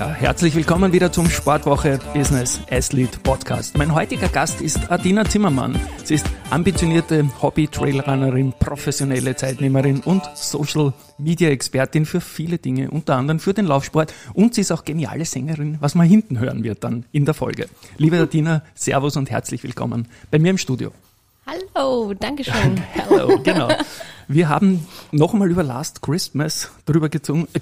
Sport. Herzlich willkommen wieder zum Sportwoche Business Athlete Podcast. Mein heutiger Gast ist Adina Zimmermann. Sie ist ambitionierte Hobby-Trailrunnerin, professionelle Zeitnehmerin und Social Media Expertin für viele Dinge, unter anderem für den Laufsport und sie ist auch geniale Sängerin, was man hinten hören wird dann in der Folge. Liebe Adina, Servus und herzlich willkommen bei mir im Studio. Hallo, Dankeschön. Hallo, genau. Wir haben nochmal über Last Christmas drüber gezungen, äh,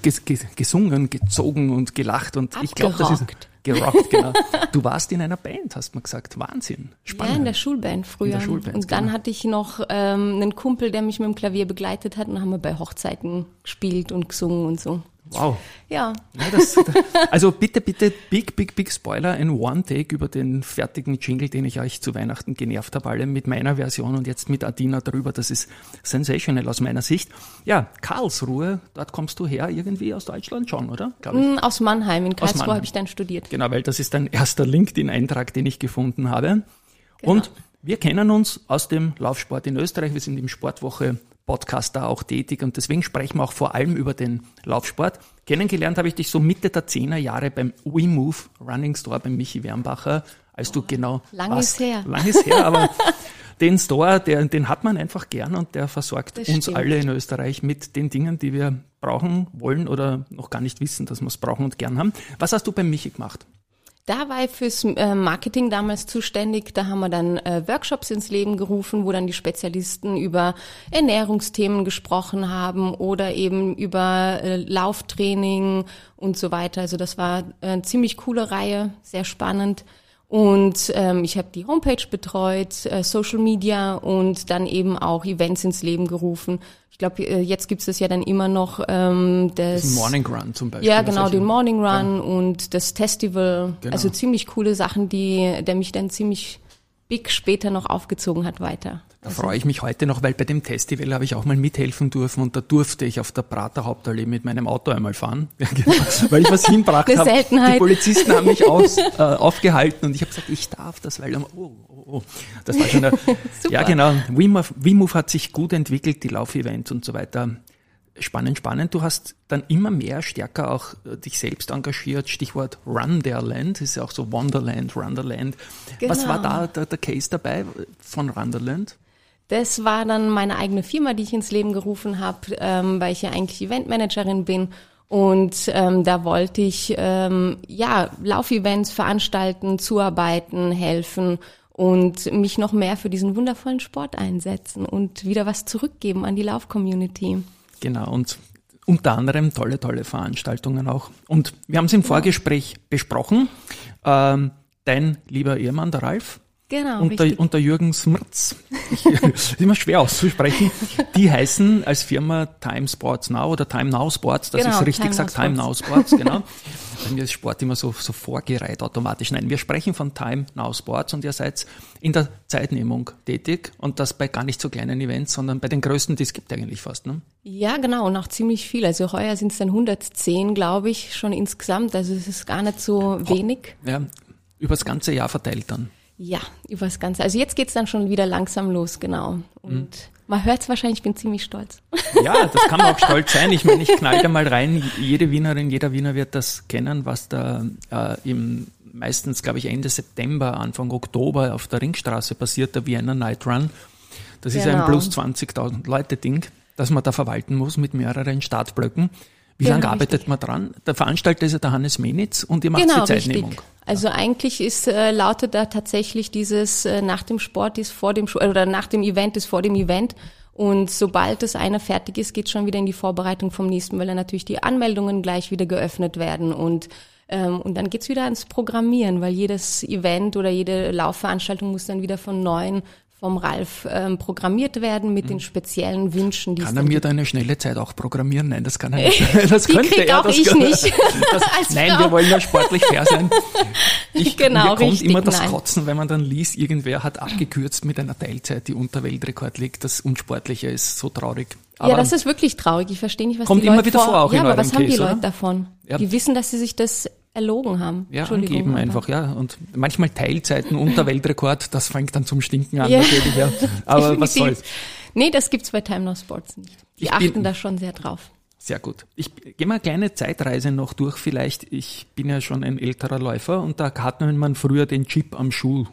gesungen, gezogen und gelacht und ich glaube, das ist gerockt, genau. Du warst in einer Band, hast du gesagt. Wahnsinn. Spannend. Ja, in der Schulband früher. Der Schulband, und dann genau. hatte ich noch ähm, einen Kumpel, der mich mit dem Klavier begleitet hat und haben wir bei Hochzeiten gespielt und gesungen und so. Wow. Ja. ja das, also bitte, bitte, big, big, big Spoiler, ein One-Take über den fertigen Jingle, den ich euch zu Weihnachten genervt habe, alle mit meiner Version und jetzt mit Adina darüber. Das ist sensational aus meiner Sicht. Ja, Karlsruhe, dort kommst du her, irgendwie aus Deutschland schon, oder? Mm, aus Mannheim, in Karlsruhe habe ich dann studiert. Genau, weil das ist dein erster LinkedIn-Eintrag, den ich gefunden habe. Genau. Und wir kennen uns aus dem Laufsport in Österreich. Wir sind im Sportwoche Podcast da auch tätig und deswegen sprechen wir auch vor allem über den Laufsport. Kennengelernt habe ich dich so Mitte der Zehner Jahre beim WeMove Running Store beim Michi Wernbacher, als du genau Lang warst. ist her. Lang ist her, aber den Store, der, den hat man einfach gern und der versorgt das uns stimmt. alle in Österreich mit den Dingen, die wir brauchen, wollen oder noch gar nicht wissen, dass wir es brauchen und gern haben. Was hast du beim Michi gemacht? Da war ich fürs äh, Marketing damals zuständig. Da haben wir dann äh, Workshops ins Leben gerufen, wo dann die Spezialisten über Ernährungsthemen gesprochen haben oder eben über äh, Lauftraining und so weiter. Also das war eine ziemlich coole Reihe, sehr spannend. Und ähm, ich habe die Homepage betreut, äh, Social Media und dann eben auch Events ins Leben gerufen. Ich glaube, äh, jetzt gibt es ja dann immer noch ähm, das Morning Run zum Beispiel. Ja, genau, den Morning Run ja. und das Festival. Genau. Also ziemlich coole Sachen, die der mich dann ziemlich big später noch aufgezogen hat weiter. Da also. freue ich mich heute noch, weil bei dem Festival habe ich auch mal mithelfen dürfen und da durfte ich auf der Prater Hauptallee mit meinem Auto einmal fahren, genau, weil ich was hinbracht habe. Seltenheit. Die Polizisten haben mich aus, äh, aufgehalten und ich habe gesagt, ich darf das, weil oh, oh, oh. das war schon eine, ja genau. WeMove hat sich gut entwickelt, die Laufevents und so weiter. Spannend, spannend. Du hast dann immer mehr stärker auch äh, dich selbst engagiert. Stichwort Runderland, ist ja auch so Wonderland, Runderland. Genau. Was war da der, der Case dabei von Runderland? Das war dann meine eigene Firma, die ich ins Leben gerufen habe, ähm, weil ich ja eigentlich Eventmanagerin bin. Und ähm, da wollte ich ähm, ja Laufevents veranstalten, zuarbeiten, helfen und mich noch mehr für diesen wundervollen Sport einsetzen und wieder was zurückgeben an die Lauf-Community. Genau, und unter anderem tolle, tolle Veranstaltungen auch. Und wir haben es im Vorgespräch besprochen. Ähm, dein lieber Ehemann, der Ralf, Genau. Und der, und der Jürgen Smrz, ist immer schwer auszusprechen, die heißen als Firma Time Sports Now oder Time Now Sports, das genau, ist richtig Time gesagt, Time Now Sports, genau. Bei mir ist Sport immer so, so vorgereiht automatisch. Nein, wir sprechen von Time Now Sports und ihr seid in der Zeitnehmung tätig und das bei gar nicht so kleinen Events, sondern bei den größten, die es gibt eigentlich fast, ne? Ja, genau, und auch ziemlich viel. Also heuer sind es dann 110, glaube ich, schon insgesamt. Also es ist gar nicht so wenig. Ja, über das ganze Jahr verteilt dann. Ja, übers Ganze. Also jetzt geht's dann schon wieder langsam los, genau. Und mhm. man hört's wahrscheinlich, ich bin ziemlich stolz. Ja, das kann man auch stolz sein. Ich meine, ich knall da mal rein. Jede Wienerin, jeder Wiener wird das kennen, was da äh, im meistens, glaube ich, Ende September, Anfang Oktober auf der Ringstraße passiert, der Vienna Night Run. Das genau. ist ein plus 20.000 Leute Ding, das man da verwalten muss mit mehreren Startblöcken. Wie genau, lange arbeitet richtig. man dran? Der Veranstalter ist ja der Hannes Menitz und ihr macht genau, die Zeitnehmung. Richtig. Also eigentlich ist äh, lautet da tatsächlich dieses äh, nach dem Sport ist vor dem oder nach dem Event ist vor dem Event. Und sobald das eine fertig ist, geht schon wieder in die Vorbereitung vom nächsten, weil dann natürlich die Anmeldungen gleich wieder geöffnet werden und ähm, und dann geht's wieder ans Programmieren, weil jedes Event oder jede Laufveranstaltung muss dann wieder von neuem vom Ralf ähm, programmiert werden mit mhm. den speziellen Wünschen. Die kann er mir da eine schnelle Zeit auch programmieren? Nein, das kann er nicht. Das die könnte er. Auch das ich nicht. Das, nein, Frau. wir wollen ja sportlich fair sein. Ich, genau, mir kommt richtig, immer das nein. Kotzen, wenn man dann liest, irgendwer hat abgekürzt mit einer Teilzeit, die unter Weltrekord liegt. Das Unsportliche ist so traurig. Aber ja, das ist wirklich traurig. Ich verstehe nicht, was kommt die Leute immer wieder vor. vor auch ja, in aber was haben Case, die Leute oder? davon? Ja. Die wissen, dass sie sich das erlogen haben. Ja, angeben einfach, ja. Und manchmal Teilzeiten unter Weltrekord, das fängt dann zum Stinken an, ja. natürlich, ja. Aber was soll's. Nee, das gibt's bei Time No Sports nicht. Die ich achten bin, da schon sehr drauf. Sehr gut. Ich gehe mal eine kleine Zeitreise noch durch vielleicht. Ich bin ja schon ein älterer Läufer und da hatte man früher den Chip am Schuh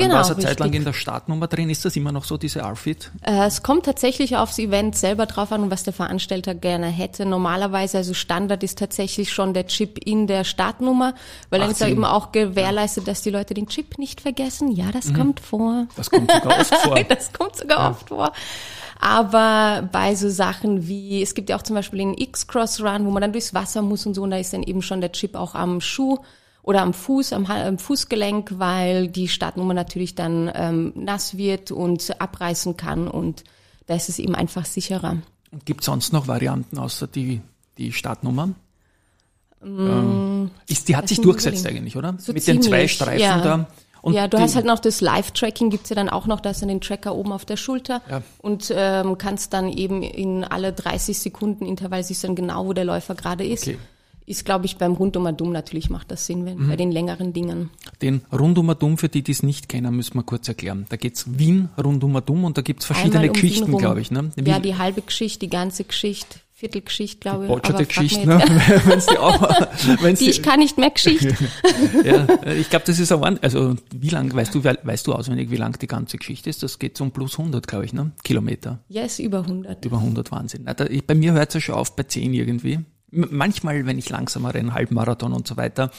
dann genau, war es eine Zeit lang in der Startnummer drin. Ist das immer noch so, diese RFID? Äh, es kommt tatsächlich aufs Event selber drauf an, was der Veranstalter gerne hätte. Normalerweise, also Standard ist tatsächlich schon der Chip in der Startnummer, weil dann ist ja eben auch gewährleistet, dass die Leute den Chip nicht vergessen. Ja, das mhm. kommt vor. Das kommt sogar oft vor. das kommt sogar ja. oft vor. Aber bei so Sachen wie, es gibt ja auch zum Beispiel den X-Cross Run, wo man dann durchs Wasser muss und so, und da ist dann eben schon der Chip auch am Schuh oder am Fuß, am, am Fußgelenk, weil die Startnummer natürlich dann ähm, nass wird und abreißen kann und da ist es eben einfach sicherer. Gibt es sonst noch Varianten außer die, die Startnummer? Mm, ähm, ist, die hat sich durchgesetzt eigentlich, oder? So Mit ziemlich, den zwei Streifen ja. da. Und ja, du hast halt noch das Live-Tracking, gibt's ja dann auch noch, da ist dann den Tracker oben auf der Schulter ja. und ähm, kannst dann eben in alle 30 Sekunden Intervall siehst dann genau, wo der Läufer gerade ist. Okay. Ist, glaube ich, beim Rundumadum natürlich macht das Sinn, wenn, mhm. bei den längeren Dingen. Den Rundumadum, für die, die es nicht kennen, müssen wir kurz erklären. Da geht's Wien Rundumadum und da gibt's verschiedene um Geschichten, glaube ich. Ne? Ja, die halbe Geschichte, die ganze Geschichte. Viertelgeschichte, glaube ich. Botscherte Geschichte, ne? wenn's die auch, wenn's die, ich kann nicht mehr Geschichte. ja, ich glaube, das ist ein also wie lang, weißt du, weißt du auswendig, wie lang die ganze Geschichte ist? Das geht zum plus 100, glaube ich, ne? Kilometer. Ja, ist über 100. Über 100, Wahnsinn. Na, da, ich, bei mir hört es ja schon auf bei 10 irgendwie manchmal, wenn ich langsamer renne, Halbmarathon und so weiter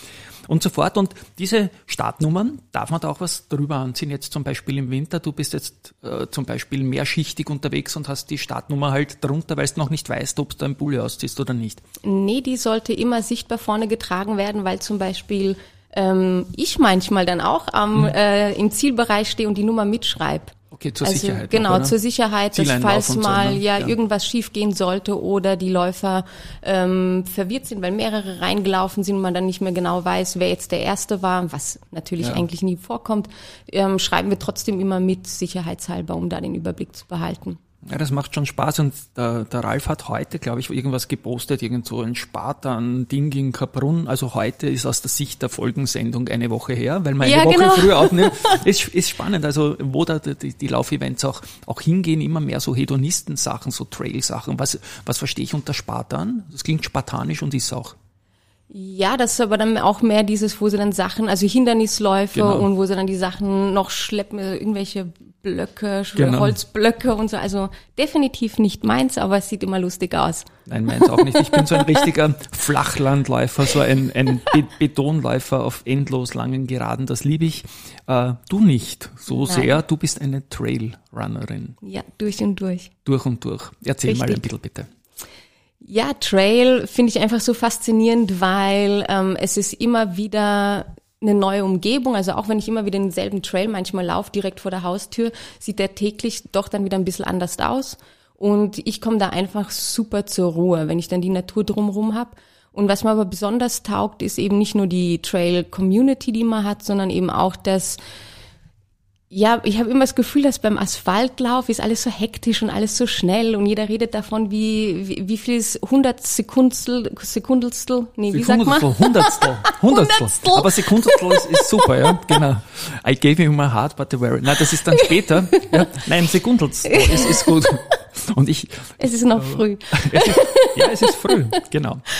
und so fort. Und diese Startnummern, darf man da auch was drüber anziehen? Jetzt zum Beispiel im Winter, du bist jetzt äh, zum Beispiel mehrschichtig unterwegs und hast die Startnummer halt drunter, weil du noch nicht weißt, ob du ein Bulle ausziehst oder nicht. Nee, die sollte immer sichtbar vorne getragen werden, weil zum Beispiel ähm, ich manchmal dann auch am, hm. äh, im Zielbereich stehe und die Nummer mitschreibe. Okay, zur also, Sicherheit. Genau, noch, zur Sicherheit, dass falls mal so, ne? ja, ja, irgendwas schiefgehen sollte oder die Läufer ähm, verwirrt sind, weil mehrere reingelaufen sind und man dann nicht mehr genau weiß, wer jetzt der Erste war, was natürlich ja. eigentlich nie vorkommt, ähm, schreiben wir trotzdem immer mit, sicherheitshalber, um da den Überblick zu behalten. Ja, das macht schon Spaß und der, der Ralf hat heute, glaube ich, irgendwas gepostet, irgend so ein Spartan-Ding in Kaprun. Also heute ist aus der Sicht der Folgensendung eine Woche her, weil man ja, eine Woche genau. früher aufnimmt. ist, ist spannend, also wo da die, die Laufevents auch, auch hingehen, immer mehr so Hedonisten-Sachen, so Trail-Sachen. Was, was verstehe ich unter Spartan? Das klingt spartanisch und ist auch. Ja, das ist aber dann auch mehr dieses, wo sie dann Sachen, also Hindernisläufe genau. und wo sie dann die Sachen noch schleppen, irgendwelche Blöcke, genau. Holzblöcke und so. Also definitiv nicht meins, aber es sieht immer lustig aus. Nein, meins auch nicht. Ich bin so ein richtiger Flachlandläufer, so ein, ein Be Betonläufer auf endlos langen Geraden. Das liebe ich. Äh, du nicht so Nein. sehr. Du bist eine Trailrunnerin. Ja, durch und durch. Durch und durch. Erzähl Richtig. mal ein bisschen bitte. Ja, Trail finde ich einfach so faszinierend, weil ähm, es ist immer wieder eine neue Umgebung. Also auch wenn ich immer wieder denselben Trail manchmal laufe, direkt vor der Haustür, sieht der täglich doch dann wieder ein bisschen anders aus. Und ich komme da einfach super zur Ruhe, wenn ich dann die Natur drumherum habe. Und was mir aber besonders taugt, ist eben nicht nur die Trail-Community, die man hat, sondern eben auch das ja, ich habe immer das Gefühl, dass beim Asphaltlauf ist alles so hektisch und alles so schnell und jeder redet davon, wie, wie, wie viel ist hundert Sekundstel, Sekundelstel, nee, wie sagt man? Hundertstel, Hundertstel. Aber Sekundelstel ist, ist super, ja, genau. I gave him my heart, but the very, nein, das ist dann später, ja, nein, Sekundelstel ist, ist gut. Und ich. Es ist noch äh, früh. Es ist, ja, es ist früh, genau.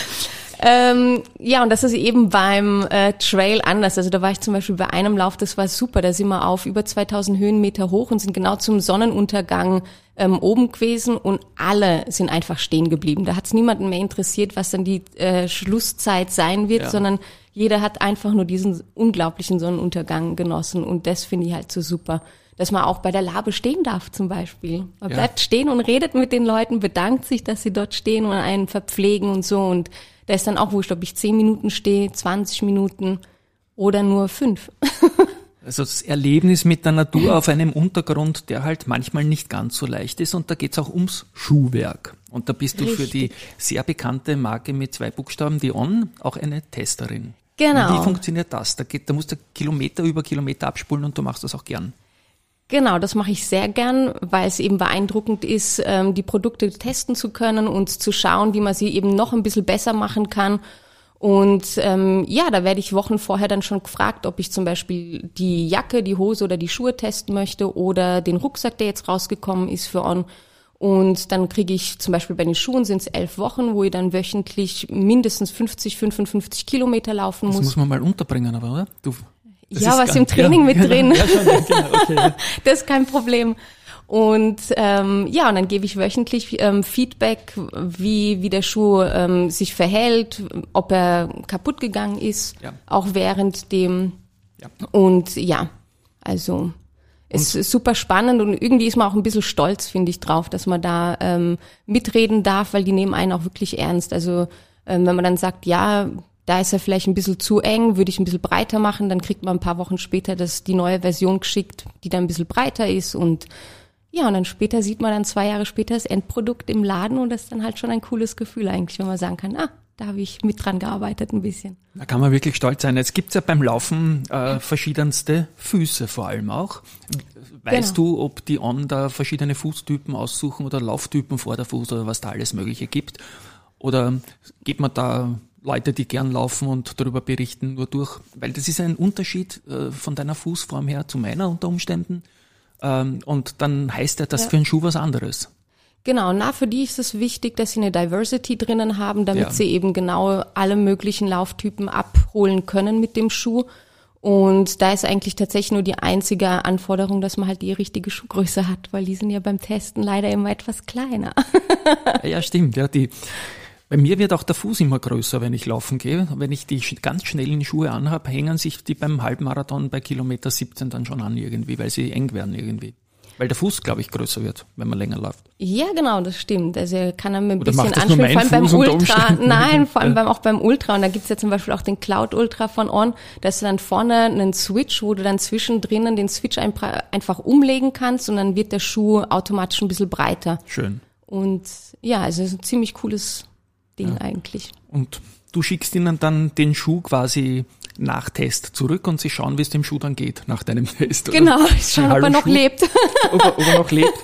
Ähm, ja, und das ist eben beim äh, Trail anders. Also da war ich zum Beispiel bei einem Lauf, das war super. Da sind wir auf über 2000 Höhenmeter hoch und sind genau zum Sonnenuntergang ähm, oben gewesen und alle sind einfach stehen geblieben. Da hat es niemanden mehr interessiert, was dann die äh, Schlusszeit sein wird, ja. sondern jeder hat einfach nur diesen unglaublichen Sonnenuntergang genossen und das finde ich halt so super dass man auch bei der Labe stehen darf zum Beispiel. Man ja. bleibt stehen und redet mit den Leuten, bedankt sich, dass sie dort stehen und einen verpflegen und so. Und da ist dann auch wurscht, ob ich zehn Minuten stehe, 20 Minuten oder nur fünf. Also das Erlebnis mit der Natur auf einem Untergrund, der halt manchmal nicht ganz so leicht ist. Und da geht's auch ums Schuhwerk. Und da bist du Richtig. für die sehr bekannte Marke mit zwei Buchstaben, die On, auch eine Testerin. Genau. Wie funktioniert das? Da, geht, da musst du Kilometer über Kilometer abspulen und du machst das auch gern. Genau, das mache ich sehr gern, weil es eben beeindruckend ist, ähm, die Produkte testen zu können und zu schauen, wie man sie eben noch ein bisschen besser machen kann. Und ähm, ja, da werde ich Wochen vorher dann schon gefragt, ob ich zum Beispiel die Jacke, die Hose oder die Schuhe testen möchte oder den Rucksack, der jetzt rausgekommen ist für On. Und dann kriege ich zum Beispiel bei den Schuhen sind es elf Wochen, wo ich dann wöchentlich mindestens 50, 55 Kilometer laufen muss. Das muss man mal unterbringen, aber oder? Du, ja, was im Training ja, mit drin. Ja, schon, genau, okay. das ist kein Problem. Und ähm, ja, und dann gebe ich wöchentlich ähm, Feedback, wie, wie der Schuh ähm, sich verhält, ob er kaputt gegangen ist, ja. auch während dem. Ja. Und ja, also es ist super spannend und irgendwie ist man auch ein bisschen stolz, finde ich, drauf, dass man da ähm, mitreden darf, weil die nehmen einen auch wirklich ernst. Also ähm, wenn man dann sagt, ja, da ist er vielleicht ein bisschen zu eng, würde ich ein bisschen breiter machen, dann kriegt man ein paar Wochen später das, die neue Version geschickt, die dann ein bisschen breiter ist und ja, und dann später sieht man dann zwei Jahre später das Endprodukt im Laden und das ist dann halt schon ein cooles Gefühl eigentlich, wenn man sagen kann, ah, da habe ich mit dran gearbeitet ein bisschen. Da kann man wirklich stolz sein. Jetzt gibt's ja beim Laufen äh, verschiedenste Füße vor allem auch. Weißt genau. du, ob die On da verschiedene Fußtypen aussuchen oder Lauftypen vor der Fuß oder was da alles Mögliche gibt? Oder geht man da Leute, die gern laufen und darüber berichten, nur durch? Weil das ist ein Unterschied äh, von deiner Fußform her zu meiner unter Umständen. Ähm, und dann heißt ja das ja. für einen Schuh was anderes. Genau, na, für die ist es wichtig, dass sie eine Diversity drinnen haben, damit ja. sie eben genau alle möglichen Lauftypen abholen können mit dem Schuh. Und da ist eigentlich tatsächlich nur die einzige Anforderung, dass man halt die richtige Schuhgröße hat, weil die sind ja beim Testen leider immer etwas kleiner. ja, stimmt. Ja, die, bei mir wird auch der Fuß immer größer, wenn ich laufen gehe. Wenn ich die ganz schnellen Schuhe anhabe, hängen sich die beim Halbmarathon bei Kilometer 17 dann schon an irgendwie, weil sie eng werden irgendwie. Weil der Fuß, glaube ich, größer wird, wenn man länger läuft. Ja, genau, das stimmt. Also er kann er mir ein Oder bisschen anspielen, vor allem beim Ultra. Nein, vor allem beim, auch beim Ultra. Und da gibt's ja zum Beispiel auch den Cloud Ultra von On. Da ist dann vorne einen Switch, wo du dann zwischendrin den Switch einfach umlegen kannst und dann wird der Schuh automatisch ein bisschen breiter. Schön. Und ja, also ist ein ziemlich cooles Ding ja. eigentlich. Und du schickst ihnen dann den Schuh quasi nach Test zurück und sie schauen, wie es dem Schuh dann geht nach deinem Test. Oder? Genau, schauen, ob er noch Schuh, lebt. ob, er, ob er noch lebt.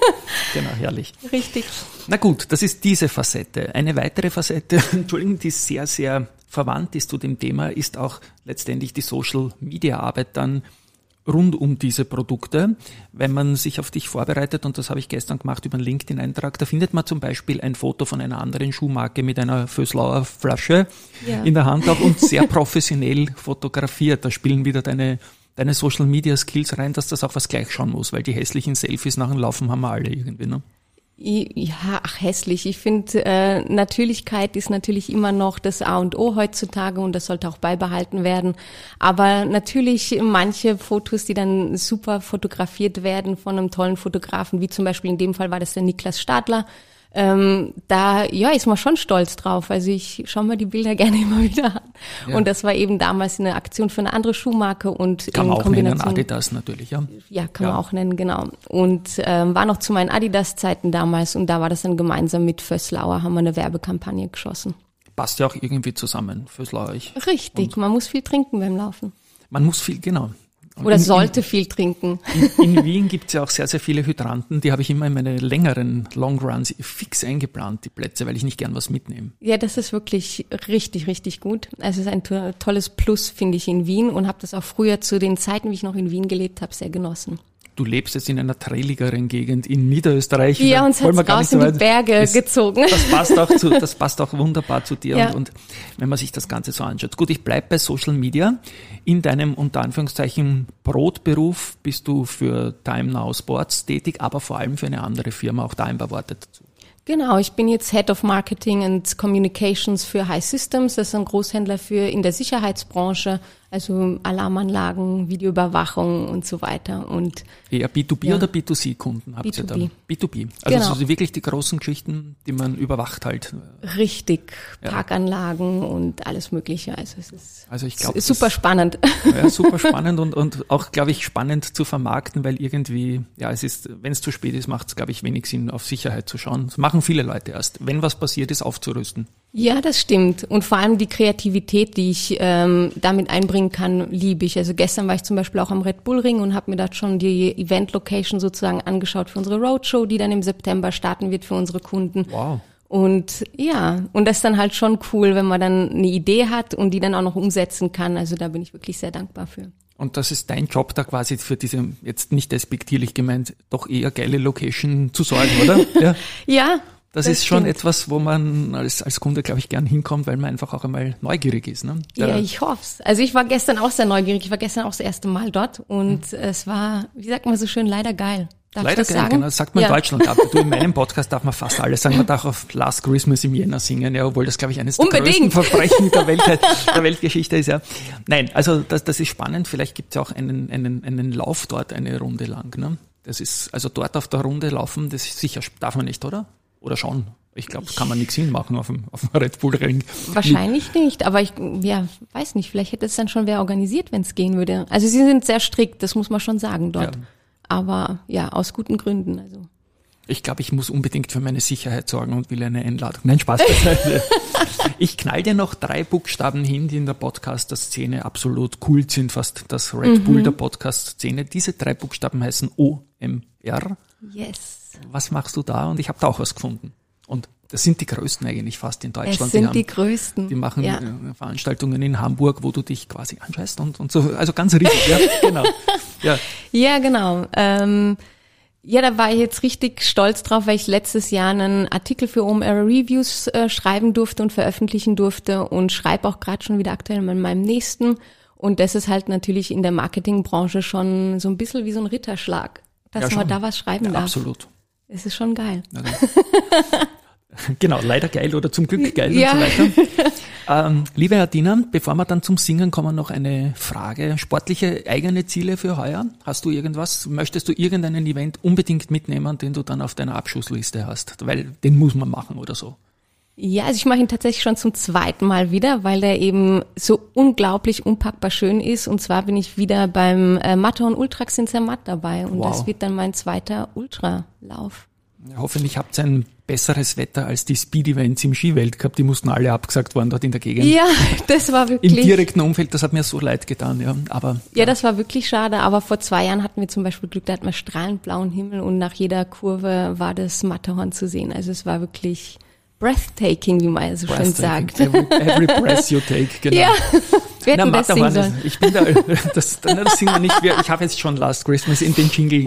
Genau, herrlich. Richtig. Na gut, das ist diese Facette. Eine weitere Facette, Entschuldigung, die sehr, sehr verwandt ist zu dem Thema, ist auch letztendlich die Social Media Arbeit dann rund um diese Produkte. Wenn man sich auf dich vorbereitet, und das habe ich gestern gemacht über einen LinkedIn-Eintrag, da findet man zum Beispiel ein Foto von einer anderen Schuhmarke mit einer Föslauer Flasche ja. in der Hand auch und sehr professionell fotografiert. Da spielen wieder deine deine Social Media Skills rein, dass das auch was gleich schauen muss, weil die hässlichen Selfies nach dem Laufen haben wir alle irgendwie, ne? Ja, ach hässlich. Ich finde, äh, Natürlichkeit ist natürlich immer noch das A und O heutzutage und das sollte auch beibehalten werden. Aber natürlich manche Fotos, die dann super fotografiert werden von einem tollen Fotografen, wie zum Beispiel in dem Fall war das der Niklas Stadler, ähm, da ja ist man schon stolz drauf. Also ich schaue mir die Bilder gerne immer wieder an. Ja. Und das war eben damals eine Aktion für eine andere Schuhmarke und kann in man auch Kombination nennen, Adidas natürlich, ja. Ja, kann ja. man auch nennen, genau. Und ähm, war noch zu meinen Adidas-Zeiten damals und da war das dann gemeinsam mit Fösslauer haben wir eine Werbekampagne geschossen. Passt ja auch irgendwie zusammen, Fösslauer. Ich. Richtig, und man muss viel trinken beim Laufen. Man muss viel, genau. Oder in, sollte viel trinken. In, in Wien gibt es ja auch sehr, sehr viele Hydranten. Die habe ich immer in meine längeren Long Runs fix eingeplant, die Plätze, weil ich nicht gern was mitnehme. Ja, das ist wirklich richtig, richtig gut. Also es ist ein tolles Plus, finde ich, in Wien und habe das auch früher zu den Zeiten, wie ich noch in Wien gelebt habe, sehr genossen du lebst jetzt in einer trailigeren Gegend in Niederösterreich. Ja, uns hat raus in die Berge das, gezogen. Das passt auch zu, das passt auch wunderbar zu dir. Ja. Und, und, wenn man sich das Ganze so anschaut. Gut, ich bleib bei Social Media. In deinem unter Anführungszeichen Brotberuf bist du für Time Now Sports tätig, aber vor allem für eine andere Firma. Auch da ein paar Worte dazu. Genau, ich bin jetzt Head of Marketing and Communications für High Systems. Das ist ein Großhändler für in der Sicherheitsbranche, Also Alarmanlagen, Videoüberwachung und so weiter. Und Eher B2B ja. oder B2C-Kunden habt B2B. ihr dann? B2B. Also Genau. so wirklich die großen Geschichten, die man überwacht halt. richtig Ja. Parkanlagen und alles Mögliche. Also es ist, Also ich glaube, ist super spannend. Ja, super spannend und, und auch, glaube ich, spannend zu vermarkten, weil irgendwie, ja, es ist, wenn es zu spät ist, macht es, glaube ich, wenig Sinn, auf Sicherheit zu schauen. Das machen viele Leute erst. Wenn was passiert ist, aufzurüsten. Ja, das stimmt. Und vor allem die Kreativität, die ich ähm, damit einbringen kann, liebe ich. Also gestern war ich zum Beispiel auch am Red Bull Ring und habe mir dort schon die Event-Location sozusagen angeschaut für unsere Roadshow, die dann im September starten wird für unsere Kunden. Wow. Und ja, und das ist dann halt schon cool, wenn man dann eine Idee hat und die dann auch noch umsetzen kann. Also da bin ich wirklich sehr dankbar für. Und das ist dein Job da quasi für diese, jetzt nicht despektierlich gemeint, doch eher geile Location zu sorgen, oder? Ja. Ja. Das, ist schon stimmt. etwas, wo man als, als Kunde, glaube ich, gern hinkommt, weil man einfach auch einmal neugierig ist. Ne? Ja, Der- ich hoff's. Also ich war gestern auch sehr neugierig. Ich war gestern auch das erste Mal dort und es war, wie sagt man so schön, leider geil. Darf Leider das geil, sagen? genau. Das sagt man ja. in Deutschland. Aber du, in meinem Podcast darf man fast alles sagen. Man darf auf Last Christmas im Jänner singen, ja, obwohl das, glaube ich, eines der Unbedingt. größten Verbrechen der, Welt, der Weltgeschichte ist. Ja. Nein, also das, das ist spannend. Vielleicht gibt es ja auch einen, einen, einen Lauf dort eine Runde lang. Ne? Das ist, also dort auf der Runde laufen, das ist sicher, darf man nicht, oder? Oder schon? Ich glaube, kann man nichts hinmachen auf dem, auf dem Red Bull Ring. Wahrscheinlich nicht, aber ich ja, weiß nicht, vielleicht hätte es dann schon wer organisiert, wenn es gehen würde. Also sie sind sehr strikt, das muss man schon sagen dort. Ja. Aber ja, aus guten Gründen. Also. Ich glaube, ich muss unbedingt für meine Sicherheit sorgen und will eine Einladung. Nein, Spaß beiseite. ich knall dir noch drei Buchstaben hin, die in der Podcast-Szene absolut cool sind, fast das Red Bull der Podcast-Szene. Diese drei Buchstaben heißen OMR. Yes. Was machst du da? Und ich habe da auch was gefunden. Und das sind die größten eigentlich fast in Es Deutschland. sind haben, die größten. die machen ja. äh, Veranstaltungen in Hamburg, wo du dich quasi anscheißt und, und so. Also ganz riesig, ja, genau. Ja, Ja, genau. Ähm, ja, da war ich jetzt richtig stolz drauf, weil ich letztes Jahr einen Artikel für OMR Reviews äh, schreiben durfte und veröffentlichen durfte und schreibe auch gerade schon wieder aktuell in meinem nächsten. Und das ist halt natürlich in der Marketingbranche schon so ein bisschen wie so ein Ritterschlag, dass Ja, man da was schreiben ja darf. absolut. Es ist schon geil. Genau, leider geil oder zum Glück geil Ja. und so weiter. Ähm, liebe Adina, bevor wir dann zum Singen kommen, noch eine Frage. Sportliche eigene Ziele für heuer? Hast du irgendwas? Möchtest du irgendeinen Event unbedingt mitnehmen, den du dann auf deiner Abschussliste hast? Weil den muss man machen oder so. Ja, also ich mache ihn tatsächlich schon zum zweiten Mal wieder, weil der eben so unglaublich unpackbar schön ist. Und zwar bin ich wieder beim äh, Matterhorn Ultrax in Zermatt dabei. Und Wow. das wird dann mein zweiter Ultralauf. Hoffentlich habt ihr ein besseres Wetter als die Speed-Events im Skiweltcup. Die mussten alle abgesagt worden dort in der Gegend. Ja, das war Im wirklich. direkten Umfeld, das hat mir so leid getan, ja. Aber Ja, das war wirklich schade, aber vor zwei Jahren hatten wir zum Beispiel Glück, da hatten wir strahlend blauen Himmel und nach jeder Kurve war das Matterhorn zu sehen. Also es war wirklich breathtaking, wie man so schön sagt. Every, every breath you take, genau. Ja, wir das Matterhorn, sollen. das- ich bin da, das, na, das singen wir nicht. Ich habe jetzt schon Last Christmas in den Jingle.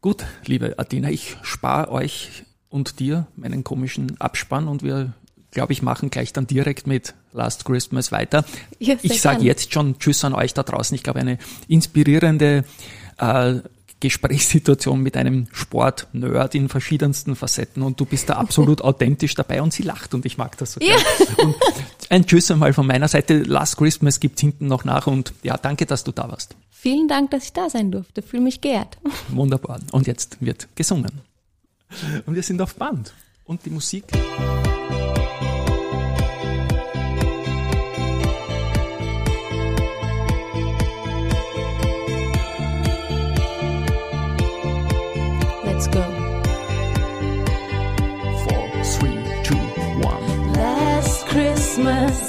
Gut, liebe Athena, ich spare euch und dir meinen komischen Abspann und wir, glaube ich, machen gleich dann direkt mit Last Christmas weiter. Ja, ich sage jetzt schon Tschüss an euch da draußen. Ich glaube, eine inspirierende äh, Gesprächssituation mit einem Sport-Nerd in verschiedensten Facetten und du bist da absolut authentisch dabei und sie lacht und ich mag das so. Ja. Und ein Tschüss einmal von meiner Seite. Last Christmas gibt's hinten noch nach und ja, danke, dass du da warst. Vielen Dank, dass ich da sein durfte. Fühle mich geehrt. Wunderbar. Und jetzt wird gesungen. Und wir sind auf Band. Und die Musik.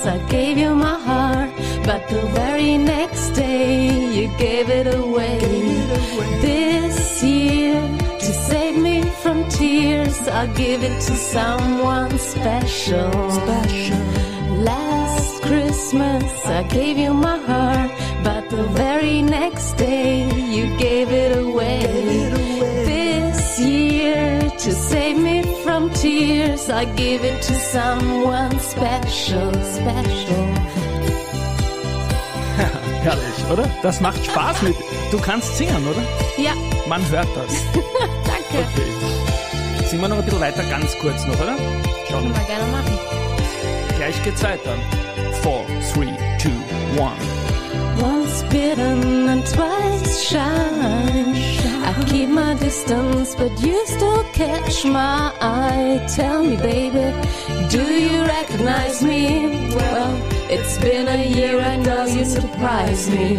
I gave you my heart, but the very next day you gave it away. This year, to save me from tears, I'll give it to someone special. special. Last Christmas I gave you my heart, but the very next tears, I give it to someone special, special. Herrlich, oder? Das macht Spaß mit. Du kannst singen, oder? Ja, Man hört das. danke. Okay. Sind wir noch ein bisschen weiter, ganz kurz noch, oder? Schauen wir. wir gerne machen. Gleich geht's weiter. four, three, two, one. Once bitten and twice shy. I keep my distance, but you still catch my eye. Tell me, baby, do you recognize me? Well, it's been a year, and know you surprise me.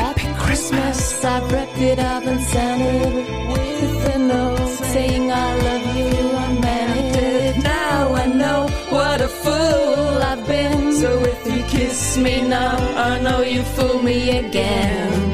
Happy Christmas, I've wrapped it up and sent it with a note saying I love you. I meant it. Now I know what a fool I've been. So if you kiss me now, I know you fool me again.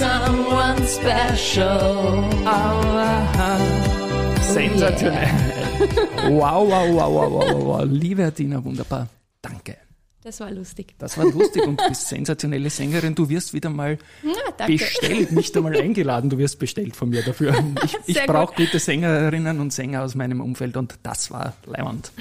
someone special. Sensationell. Wow, wow, wow, wow, wow, wow. Liebe Adina, wunderbar. Danke. Das war lustig. Das war lustig und du bist sensationelle Sängerin. Du wirst wieder mal Ja, bestellt, nicht einmal eingeladen, du wirst bestellt von mir dafür. Ich, ich brauche gute Sängerinnen und Sänger aus meinem Umfeld und das war leibend.